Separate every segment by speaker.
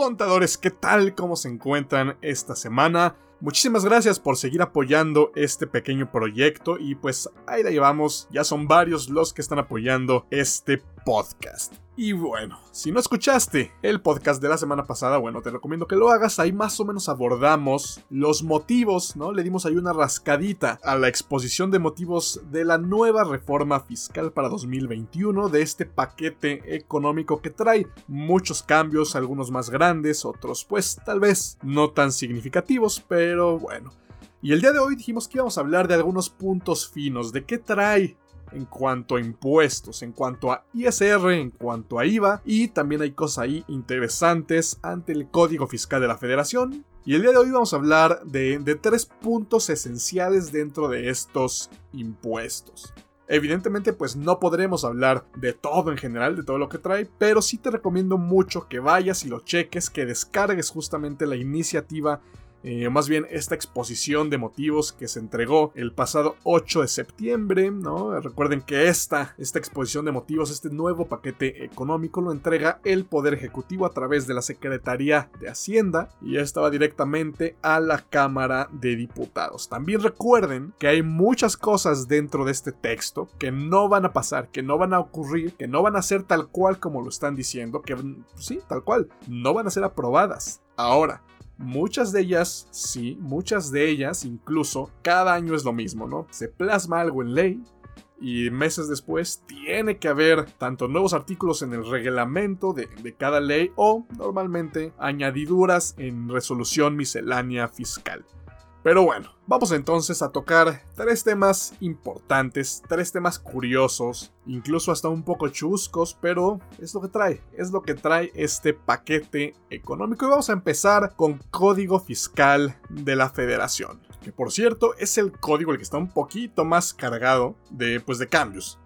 Speaker 1: Contadores, ¿qué tal? ¿Cómo se encuentran esta semana? Muchísimas gracias por seguir apoyando este pequeño proyecto y pues ahí la llevamos, ya son varios los que están apoyando este podcast. Y bueno, si no escuchaste el podcast de la semana pasada, bueno, te recomiendo que lo hagas. Ahí más o menos abordamos los motivos, ¿no? Le dimos ahí una rascadita a la exposición de motivos de la nueva reforma fiscal para 2021, de este paquete económico que trae muchos cambios, algunos más grandes, otros pues tal vez no tan significativos, pero bueno. Y el día de hoy dijimos que íbamos a hablar de algunos puntos finos, de qué trae en cuanto a impuestos, en cuanto a ISR, en cuanto a IVA y también hay cosas ahí interesantes ante el Código Fiscal de la Federación. Y el día de hoy vamos a hablar de, de tres puntos esenciales dentro de estos impuestos. Evidentemente, pues no podremos hablar de todo en general, de todo lo que trae, pero sí te recomiendo mucho que vayas y lo cheques, que descargues justamente la iniciativa eh, más bien esta exposición de motivos que se entregó el pasado 8 de septiembre, ¿no? Recuerden que esta, esta exposición de motivos, este nuevo paquete económico lo entrega el Poder Ejecutivo a través de la Secretaría de Hacienda y estaba directamente a la Cámara de Diputados. También recuerden que hay muchas cosas dentro de este texto que no van a pasar, que no van a ocurrir, que no van a ser tal cual como lo están diciendo, que sí, tal cual, no van a ser aprobadas. Ahora, Muchas de ellas, sí, muchas de ellas incluso, cada año es lo mismo, ¿no? Se plasma algo en ley y meses después tiene que haber tanto nuevos artículos en el reglamento de, de, cada ley o normalmente añadiduras en resolución miscelánea fiscal. Pero bueno, vamos entonces a tocar tres temas importantes, tres temas curiosos, incluso hasta un poco chuscos, pero es lo que trae, es lo que trae este paquete económico. Y vamos a empezar con Código Fiscal de la Federación, que por cierto es el código el que está un poquito más cargado de, pues, de cambios.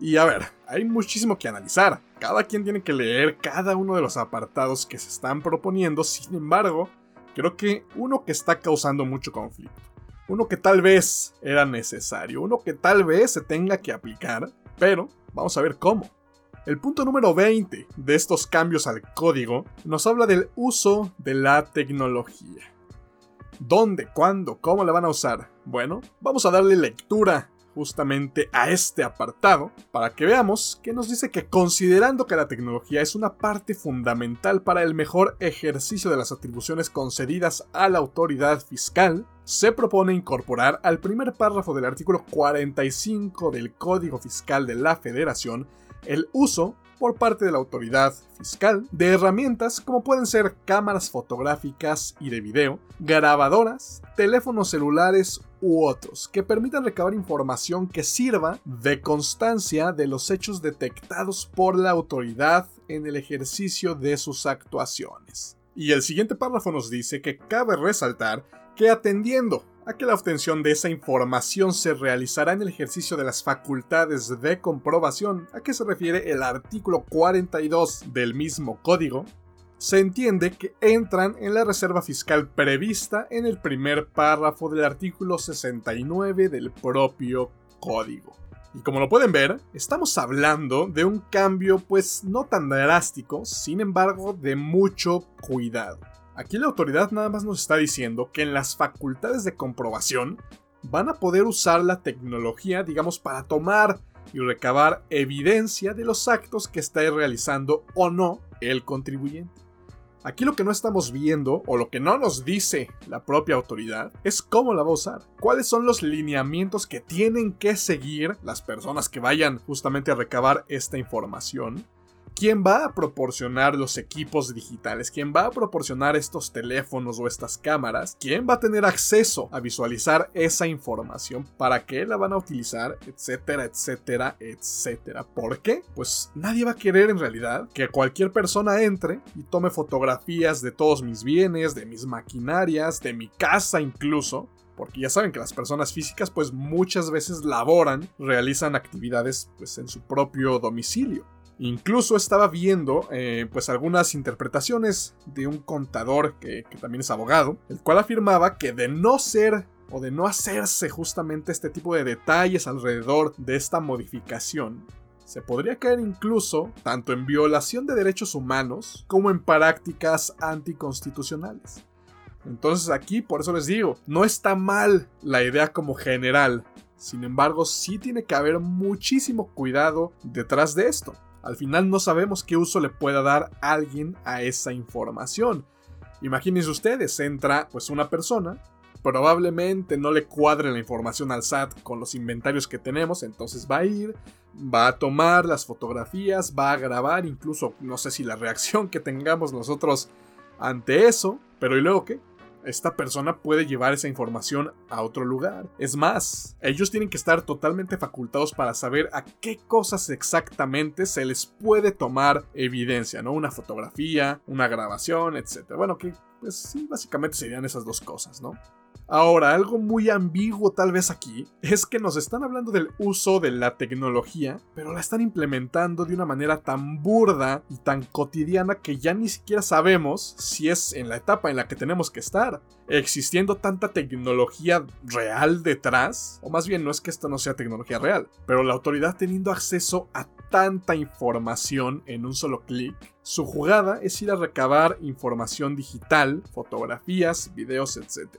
Speaker 1: Y a ver, hay muchísimo que analizar. Cada quien tiene que leer cada uno de los apartados que se están proponiendo, sin embargo, Creo que uno que está causando mucho conflicto. Uno que tal vez era necesario. Uno que tal vez se tenga que aplicar. Pero vamos a ver cómo. El punto número 20 de estos cambios al código nos habla del uso de la tecnología. ¿Dónde, cuándo, cómo la van a usar? Bueno, vamos a darle lectura justamente a este apartado para que veamos que nos dice que considerando que la tecnología es una parte fundamental para el mejor ejercicio de las atribuciones concedidas a la autoridad fiscal, se propone incorporar al primer párrafo del artículo 45 del Código Fiscal de la Federación el uso por parte de la autoridad fiscal de herramientas como pueden ser cámaras fotográficas y de video, grabadoras, teléfonos celulares u otros que permitan recabar información que sirva de constancia de los hechos detectados por la autoridad en el ejercicio de sus actuaciones. Y el siguiente párrafo nos dice que cabe resaltar que atendiendo a que la obtención de esa información se realizará en el ejercicio de las facultades de comprobación a que se refiere el artículo 42 del mismo código, se entiende que entran en la reserva fiscal prevista en el primer párrafo del artículo 69 del propio código. Y como lo pueden ver, estamos hablando de un cambio pues no tan drástico, sin embargo de mucho cuidado. Aquí la autoridad nada más nos está diciendo que en las facultades de comprobación van a poder usar la tecnología, digamos, para tomar y recabar evidencia de los actos que está realizando o no el contribuyente. Aquí lo que no estamos viendo, o lo que no nos dice la propia autoridad, es cómo la va a usar. ¿Cuáles son los lineamientos que tienen que seguir las personas que vayan justamente a recabar esta información? ¿Quién va a proporcionar los equipos digitales? ¿Quién va a proporcionar estos teléfonos o estas cámaras? ¿Quién va a tener acceso a visualizar esa información? ¿Para qué la van a utilizar? Etcétera, etcétera, etcétera. ¿Por qué? Pues nadie va a querer en realidad que cualquier persona entre y tome fotografías de todos mis bienes, de mis maquinarias, de mi casa incluso, porque ya saben que las personas físicas pues muchas veces laboran, realizan actividades pues en su propio domicilio. Incluso estaba viendo eh, pues algunas interpretaciones de un contador que, que también es abogado, el cual afirmaba que de no ser o de no hacerse justamente este tipo de detalles alrededor de esta modificación, se podría caer incluso tanto en violación de derechos humanos como en prácticas anticonstitucionales. Entonces aquí, por eso les digo, no está mal la idea como general. Sin embargo, sí tiene que haber muchísimo cuidado detrás de esto. Al final no sabemos qué uso le pueda dar alguien a esa información. Imagínense ustedes, entra pues una persona, probablemente no le cuadre la información al SAT con los inventarios que tenemos, entonces va a ir, va a tomar las fotografías, va a grabar, incluso no sé si la reacción que tengamos nosotros ante eso, pero ¿y luego qué? Esta persona puede llevar esa información a otro lugar. Es más, ellos tienen que estar totalmente facultados para saber a qué cosas exactamente se les puede tomar evidencia, ¿no? Una fotografía, una grabación, etc. Bueno, que pues sí, básicamente serían esas dos cosas, ¿no? Ahora, algo muy ambiguo tal vez aquí es que nos están hablando del uso de la tecnología, pero la están implementando de una manera tan burda y tan cotidiana que ya ni siquiera sabemos si es en la etapa en la que tenemos que estar. Existiendo tanta tecnología real detrás, o más bien no es que esto no sea tecnología real, pero la autoridad teniendo acceso a tanta información en un solo clic, su jugada es ir a recabar información digital, fotografías, videos, etc.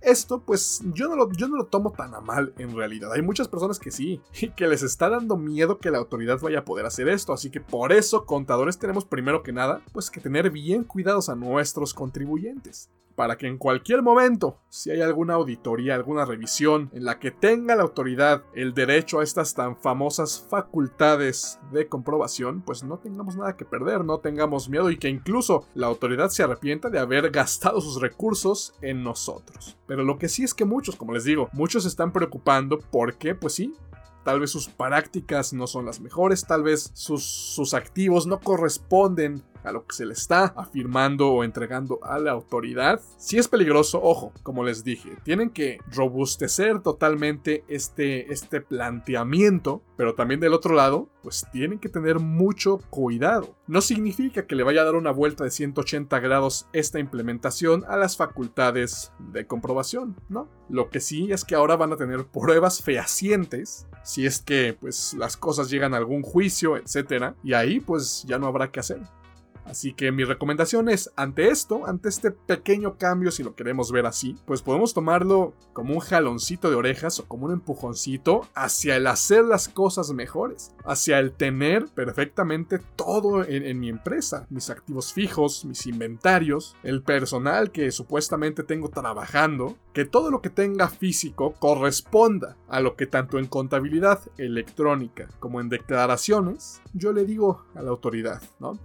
Speaker 1: Esto, pues, yo no, lo, yo no lo tomo tan a mal en realidad. Hay muchas personas que sí, y que les está dando miedo que la autoridad vaya a poder hacer esto. Así que por eso, contadores, tenemos primero que nada, pues que tener bien cuidados a nuestros contribuyentes para que en cualquier momento, si hay alguna auditoría, alguna revisión en la que tenga la autoridad el derecho a estas tan famosas facultades de comprobación, pues no tengamos nada que perder, no tengamos miedo y que incluso la autoridad se arrepienta de haber gastado sus recursos en nosotros. Pero lo que sí es que muchos, como les digo, muchos están preocupando porque, pues sí, tal vez sus prácticas no son las mejores, tal vez sus, sus, activos no corresponden a lo que se le está afirmando o entregando a la autoridad. Si es peligroso, ojo, como les dije, tienen que robustecer totalmente este, este planteamiento, pero también del otro lado, pues tienen que tener mucho cuidado. No significa que le vaya a dar una vuelta de 180 grados esta implementación a las facultades de comprobación, ¿no? Lo que sí es que ahora van a tener pruebas fehacientes si es que pues las cosas llegan a algún juicio, etcétera, y ahí pues ya no habrá que hacer. Así que mi recomendación es, ante esto, ante este pequeño cambio, si lo queremos ver así, pues podemos tomarlo como un jaloncito de orejas o como un empujoncito hacia el hacer las cosas mejores, hacia el tener perfectamente todo en, mi empresa, mis activos fijos, mis inventarios, el personal que supuestamente tengo trabajando, que todo lo que tenga físico corresponda a lo que tanto en contabilidad electrónica como en declaraciones yo le digo a la autoridad, ¿no?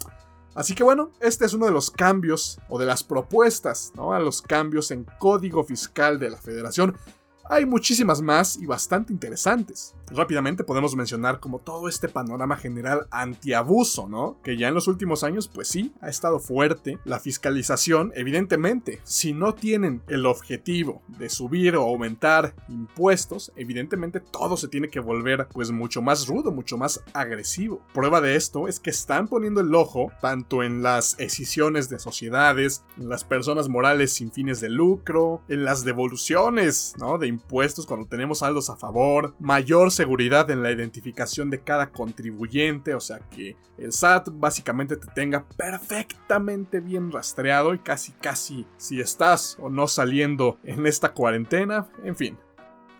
Speaker 1: Así que bueno, este es uno de los cambios o de las propuestas ¿no? a los cambios en código fiscal de la federación hay muchísimas más y bastante interesantes. Rápidamente podemos mencionar como todo este panorama general antiabuso, ¿no? Que ya en los últimos años, pues sí, ha estado fuerte. La fiscalización, evidentemente, si no tienen el objetivo de subir o aumentar impuestos, evidentemente todo se tiene que volver pues mucho más rudo, mucho más agresivo. Prueba de esto es que están poniendo el ojo tanto en las escisiones de sociedades, en las personas morales sin fines de lucro, en las devoluciones, ¿no? De impuestos cuando tenemos saldos a favor, mayor seguridad en la identificación de cada contribuyente, o sea que el SAT básicamente te tenga perfectamente bien rastreado y casi casi si estás o no saliendo en esta cuarentena, en fin.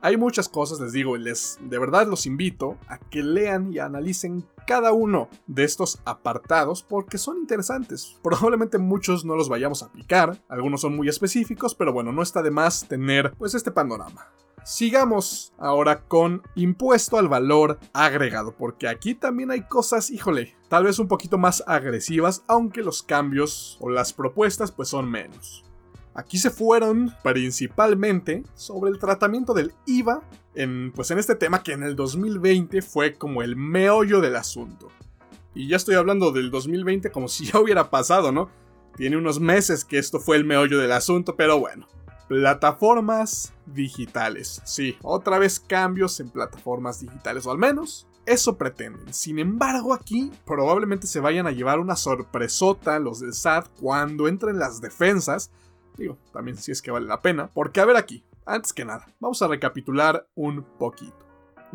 Speaker 1: Hay muchas cosas, les digo, les de verdad los invito a que lean y analicen cada uno de estos apartados porque son interesantes. Probablemente muchos no los vayamos a aplicar, algunos son muy específicos, pero bueno, no está de más tener pues este panorama. Sigamos ahora con impuesto al valor agregado, porque aquí también hay cosas, híjole, tal vez un poquito más agresivas, aunque los cambios o las propuestas pues son menos. Aquí se fueron principalmente sobre el tratamiento del IVA en, pues en este tema que en el 2020 fue como el meollo del asunto. Y ya estoy hablando del 2020 como si ya hubiera pasado, ¿no? Tiene unos meses que esto fue el meollo del asunto, pero bueno. Plataformas digitales. Sí, otra vez cambios en plataformas digitales, o al menos eso pretenden. Sin embargo, aquí probablemente se vayan a llevar una sorpresota los del SAT cuando entren las defensas. Digo, también si es que vale la pena. Porque a ver aquí, antes que nada, vamos a recapitular un poquito.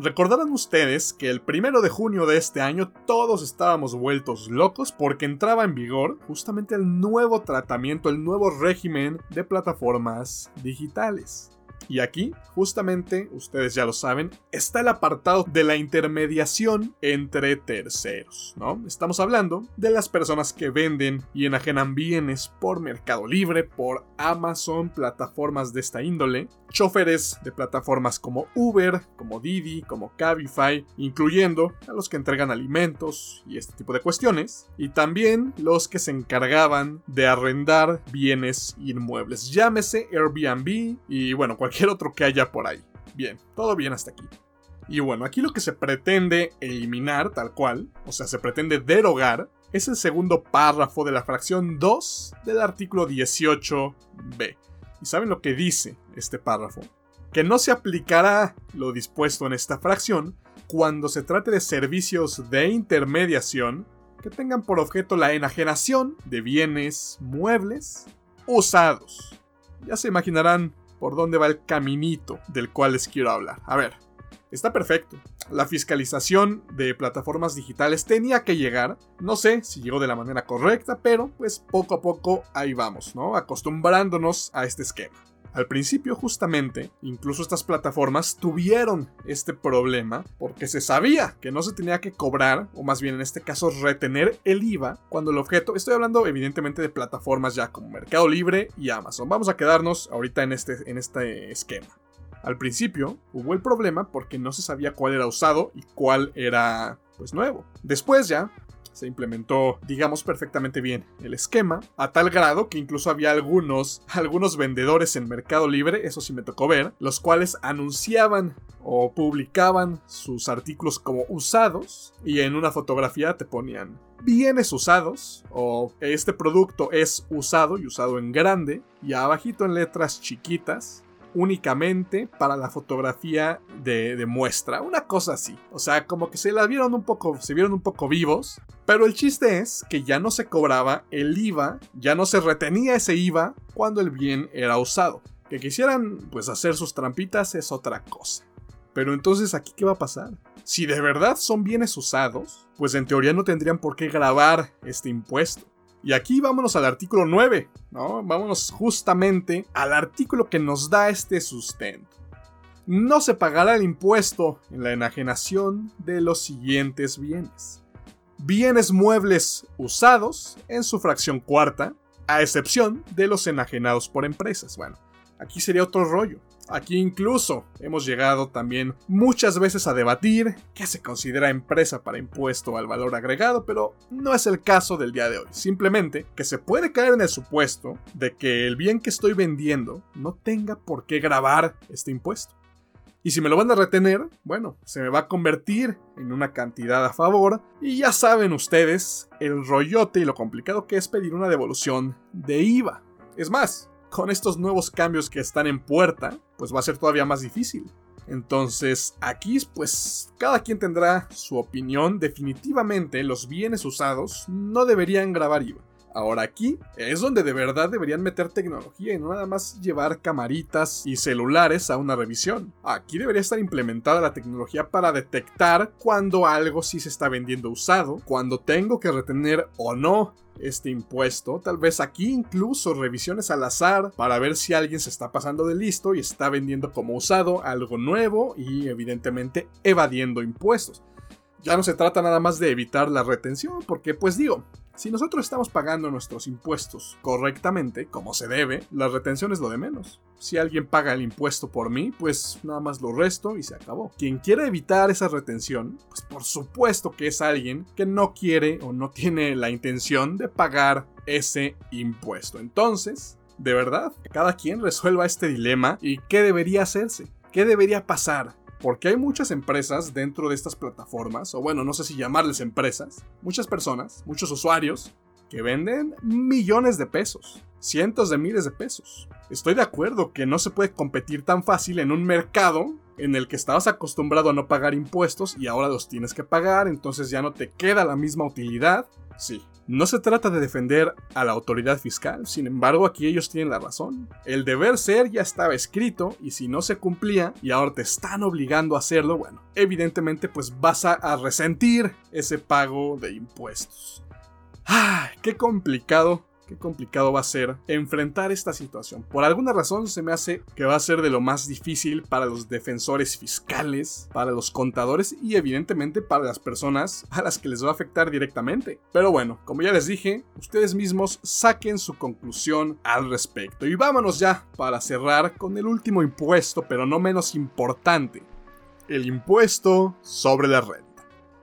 Speaker 1: Recordarán ustedes que el primero de junio de este año todos estábamos vueltos locos porque entraba en vigor justamente el nuevo tratamiento, el nuevo régimen de plataformas digitales. Y aquí, justamente, ustedes ya lo saben, está el apartado de la intermediación entre terceros, ¿no? Estamos hablando de las personas que venden y enajenan bienes por Mercado Libre, por Amazon, plataformas de esta índole, choferes de plataformas como Uber, como Didi, como Cabify, incluyendo a los que entregan alimentos y este tipo de cuestiones, y también los que se encargaban de arrendar bienes inmuebles, llámese Airbnb y bueno, cualquier otro que haya por ahí. Bien, todo bien hasta aquí. Y bueno, aquí lo que se pretende eliminar tal cual, o sea, se pretende derogar, es el segundo párrafo de la fracción 2 del artículo 18b ¿Y saben lo que dice este párrafo? Que no se aplicará lo dispuesto en esta fracción cuando se trate de servicios de intermediación que tengan por objeto la enajenación de bienes muebles usados. Ya se imaginarán por dónde va el caminito del cual les quiero hablar. A ver, está perfecto. La fiscalización de plataformas digitales tenía que llegar. No sé si llegó de la manera correcta, pero pues poco a poco ahí vamos, ¿no? Acostumbrándonos a este esquema. Al principio justamente, incluso estas plataformas tuvieron este problema porque se sabía que no se tenía que cobrar, o más bien en este caso retener el IVA, cuando el objeto, estoy hablando evidentemente de plataformas ya como Mercado Libre y Amazon. Vamos a quedarnos ahorita en este, en este esquema. Al principio hubo el problema porque no se sabía cuál era usado y cuál era pues nuevo. Después ya se implementó, digamos, perfectamente bien el esquema, a tal grado que incluso había algunos, algunos vendedores en Mercado Libre, eso sí me tocó ver, los cuales anunciaban o publicaban sus artículos como usados y en una fotografía te ponían bienes usados o este producto es usado y usado en grande y abajito en letras chiquitas únicamente para la fotografía de, muestra, una cosa así. O sea, como que se la vieron un poco, se vieron un poco vivos, pero el chiste es que ya no se cobraba el IVA, ya no se retenía ese IVA cuando el bien era usado. Que quisieran pues hacer sus trampitas es otra cosa. Pero entonces aquí qué va a pasar? Si de verdad son bienes usados, pues en teoría no tendrían por qué grabar este impuesto. Y aquí vámonos al artículo 9, ¿no? Vámonos justamente al artículo que nos da este sustento. No se pagará el impuesto en la enajenación de los siguientes bienes. Bienes muebles usados en su fracción cuarta, a excepción de los enajenados por empresas. Bueno, aquí sería otro rollo. Aquí incluso hemos llegado también muchas veces a debatir qué se considera empresa para impuesto al valor agregado, pero no es el caso del día de hoy. Simplemente que se puede caer en el supuesto de que el bien que estoy vendiendo no tenga por qué grabar este impuesto. Y si me lo van a retener, bueno, se me va a convertir en una cantidad a favor. Y ya saben ustedes el rollote y lo complicado que es pedir una devolución de IVA. Es más, con estos nuevos cambios que están en puerta, pues va a ser todavía más difícil. Entonces, aquí pues cada quien tendrá su opinión. Definitivamente los bienes usados no deberían grabar IVA. Ahora aquí es donde de verdad deberían meter tecnología y no nada más llevar camaritas y celulares a una revisión. Aquí debería estar implementada la tecnología para detectar cuando algo sí se está vendiendo usado, cuando tengo que retener o no este impuesto. Tal vez aquí incluso revisiones al azar para ver si alguien se está pasando de listo y está vendiendo como usado algo nuevo y evidentemente evadiendo impuestos. Ya no se trata nada más de evitar la retención, porque pues digo, si nosotros estamos pagando nuestros impuestos correctamente, como se debe, la retención es lo de menos. Si alguien paga el impuesto por mí, pues nada más lo resto y se acabó. Quien quiera evitar esa retención, pues por supuesto que es alguien que no quiere o no tiene la intención de pagar ese impuesto. Entonces, de verdad, cada quien resuelva este dilema y qué debería hacerse. ¿Qué debería pasar? Porque hay muchas empresas dentro de estas plataformas, o bueno, no sé si llamarles empresas, muchas personas, muchos usuarios, que venden millones de pesos, cientos de miles de pesos. Estoy de acuerdo que no se puede competir tan fácil en un mercado en el que estabas acostumbrado a no pagar impuestos y ahora los tienes que pagar, entonces ya no te queda la misma utilidad. Sí, No se trata de defender a la autoridad fiscal, sin embargo aquí ellos tienen la razón. El deber ser ya estaba escrito y si no se cumplía y ahora te están obligando a hacerlo, bueno, evidentemente pues vas a, resentir ese pago de impuestos. ¡Ah! ¡Qué complicado qué complicado va a ser enfrentar esta situación. Por alguna razón se me hace que va a ser de lo más difícil para los defensores fiscales, para los contadores y evidentemente para las personas a las que les va a afectar directamente. Pero bueno, como ya les dije, ustedes mismos saquen su conclusión al respecto. Y vámonos ya para cerrar con el último impuesto, pero no menos importante. El impuesto sobre la renta.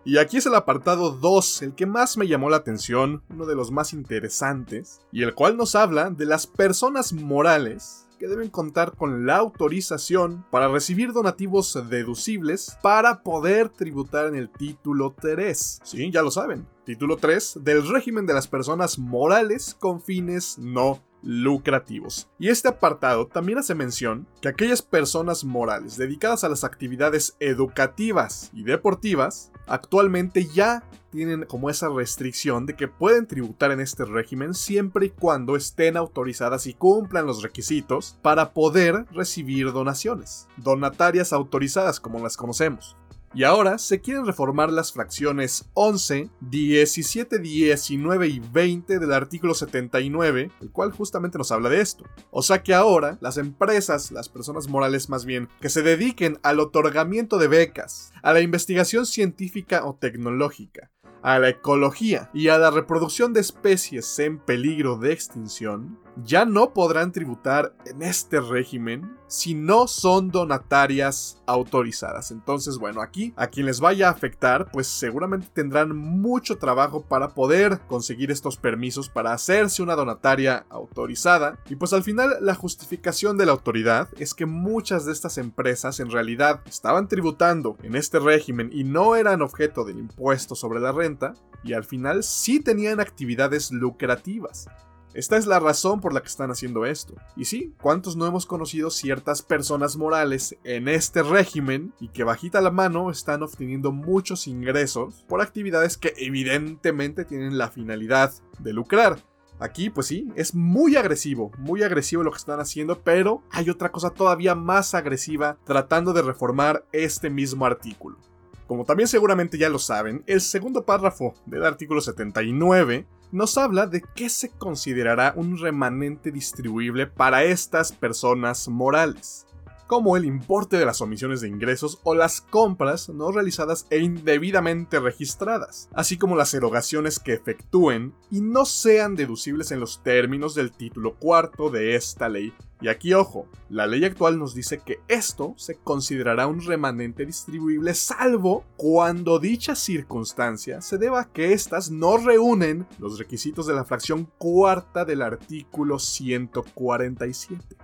Speaker 1: Y aquí es el apartado 2, el que más me llamó la atención, uno de los más interesantes, y el cual nos habla de las personas morales que deben contar con la autorización para recibir donativos deducibles para poder tributar en el título 3. Sí, ya lo saben. Título 3 del régimen de las personas morales con fines no lucrativos. Y este apartado también hace mención que aquellas personas morales dedicadas a las actividades educativas y deportivas actualmente ya tienen como esa restricción de que pueden tributar en este régimen siempre y cuando estén autorizadas y cumplan los requisitos para poder recibir donaciones, donatarias autorizadas como las conocemos. Y ahora se quieren reformar las fracciones 11, 17, 19 y 20 del artículo 79, el cual justamente nos habla de esto. O sea que ahora las empresas, las personas morales más bien, que se dediquen al otorgamiento de becas, a la investigación científica o tecnológica, a la ecología y a la reproducción de especies en peligro de extinción, ya no podrán tributar en este régimen si no son donatarias autorizadas. Entonces, bueno, aquí a quien les vaya a afectar, pues seguramente tendrán mucho trabajo para poder conseguir estos permisos para hacerse una donataria autorizada. Y pues al final la justificación de la autoridad es que muchas de estas empresas en realidad estaban tributando en este régimen y no eran objeto del impuesto sobre la renta y al final sí tenían actividades lucrativas. Esta es la razón por la que están haciendo esto. Y sí, ¿cuántos no hemos conocido ciertas personas morales en este régimen y que bajita la mano están obteniendo muchos ingresos por actividades que evidentemente tienen la finalidad de lucrar? Aquí, pues sí, es muy agresivo, muy agresivo lo que están haciendo, pero hay otra cosa todavía más agresiva tratando de reformar este mismo artículo. Como también seguramente ya lo saben, el segundo párrafo del artículo 79 nos habla de qué se considerará un remanente distribuible para estas personas morales, como el importe de las omisiones de ingresos o las compras no realizadas e indebidamente registradas, así como las erogaciones que efectúen y no sean deducibles en los términos del título cuarto de esta ley y aquí ojo, la ley actual nos dice que esto se considerará un remanente distribuible salvo cuando dicha circunstancia se deba a que éstas no reúnen los requisitos de la fracción cuarta del artículo 147.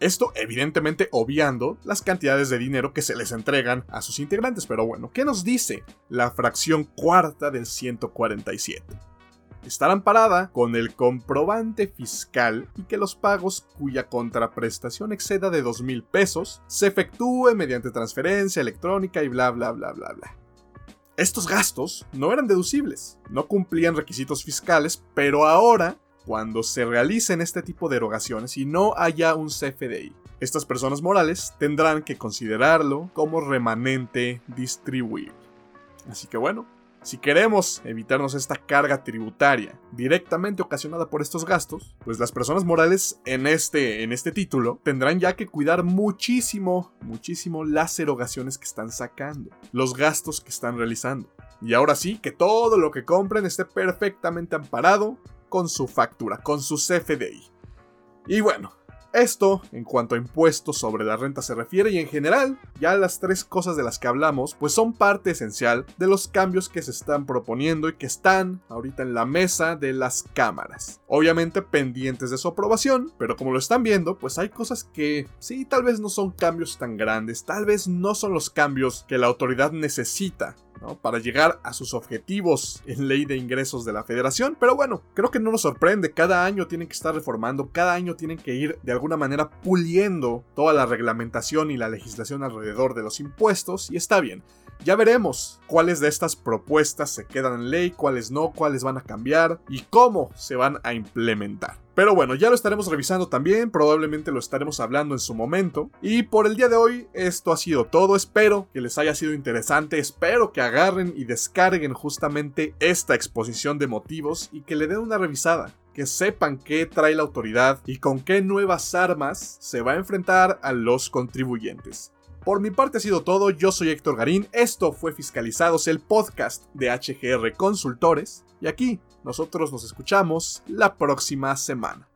Speaker 1: Esto evidentemente obviando las cantidades de dinero que se les entregan a sus integrantes, pero bueno, ¿qué nos dice la fracción cuarta del 147? Estar amparada con el comprobante fiscal y que los pagos cuya contraprestación exceda de 2 mil pesos se efectúe mediante transferencia electrónica y bla bla bla bla bla. Estos gastos no eran deducibles, no cumplían requisitos fiscales, pero ahora, cuando se realicen este tipo de erogaciones y no haya un CFDI, estas personas morales tendrán que considerarlo como remanente distribuible. Así que bueno, si queremos evitarnos esta carga tributaria directamente ocasionada por estos gastos, pues las personas morales en este, en este título tendrán ya que cuidar muchísimo, muchísimo las erogaciones que están sacando, los gastos que están realizando. Y ahora sí, que todo lo que compren esté perfectamente amparado con su factura, con su CFDI. Y bueno, esto en cuanto a impuestos sobre la renta se refiere y en general, ya las tres cosas de las que hablamos pues son parte esencial de los cambios que se están proponiendo y que están ahorita en la mesa de las cámaras. Obviamente pendientes de su aprobación, pero como lo están viendo, pues hay cosas que sí, tal vez no son cambios tan grandes, tal vez no son los cambios que la autoridad necesita para llegar a sus objetivos en ley de ingresos de la federación. Pero bueno, creo que no nos sorprende, cada año tienen que estar reformando, cada año tienen que ir de alguna manera puliendo toda la reglamentación y la legislación alrededor de los impuestos y está bien. Ya veremos cuáles de estas propuestas se quedan en ley, cuáles no, cuáles van a cambiar y cómo se van a implementar. Pero bueno, ya lo estaremos revisando también, probablemente lo estaremos hablando en su momento. Y por el día de hoy esto ha sido todo, espero que les haya sido interesante, espero que agarren y descarguen justamente esta exposición de motivos y que le den una revisada que sepan qué trae la autoridad y con qué nuevas armas se va a enfrentar a los contribuyentes. Por mi parte ha sido todo, yo soy Héctor Garín, esto fue Fiscalizados, el podcast de HGR Consultores, y aquí nosotros nos escuchamos la próxima semana.